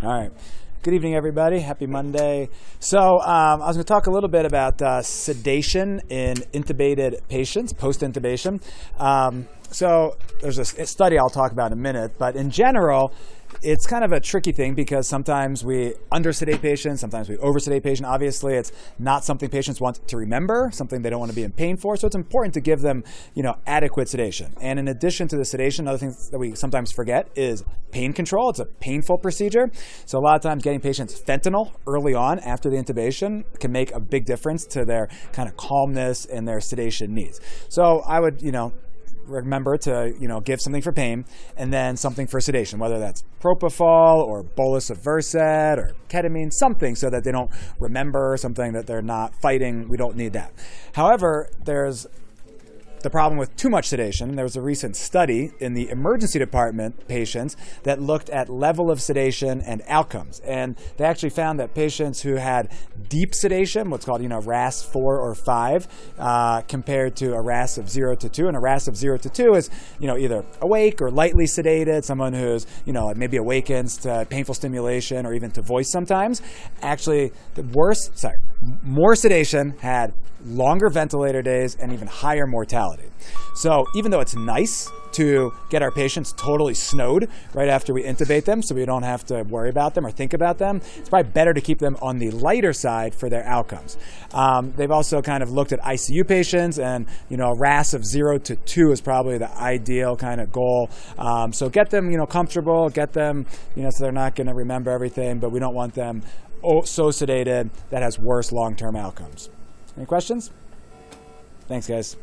All right. Good evening, everybody. Happy Monday. So, um, I was going to talk a little bit about uh, sedation in intubated patients, post intubation. Um, so, there's a study I'll talk about in a minute, but in general, it's kind of a tricky thing because sometimes we undersedate patients, sometimes we oversedate patients. Obviously, it's not something patients want to remember, something they don't want to be in pain for. So it's important to give them, you know, adequate sedation. And in addition to the sedation, another thing that we sometimes forget is pain control. It's a painful procedure. So a lot of times getting patients fentanyl early on after the intubation can make a big difference to their kind of calmness and their sedation needs. So I would, you know, remember to you know give something for pain and then something for sedation, whether that's propofol or bolus of Versed or ketamine, something so that they don't remember something that they're not fighting. We don't need that. However, there's the problem with too much sedation. There was a recent study in the emergency department patients that looked at level of sedation and outcomes. And they actually found that patients who had deep sedation, what's called, you know, RASS 4 or 5, uh, compared to a RASS of 0 to 2. And a RASS of 0 to 2 is, you know, either awake or lightly sedated, someone who's, you know, maybe awakens to painful stimulation or even to voice sometimes. Actually, the worst, sorry, more sedation had longer ventilator days and even higher mortality. So even though it's nice to get our patients totally snowed right after we intubate them so we don't have to worry about them or think about them, it's probably better to keep them on the lighter side for their outcomes. Um, they've also kind of looked at ICU patients and, you know, a RASS of zero to two is probably the ideal kind of goal. Um, so get them, you know, comfortable, get them, you know, so they're not going to remember everything, but we don't want them so sedated that has worse long-term outcomes. Any questions? Thanks, guys.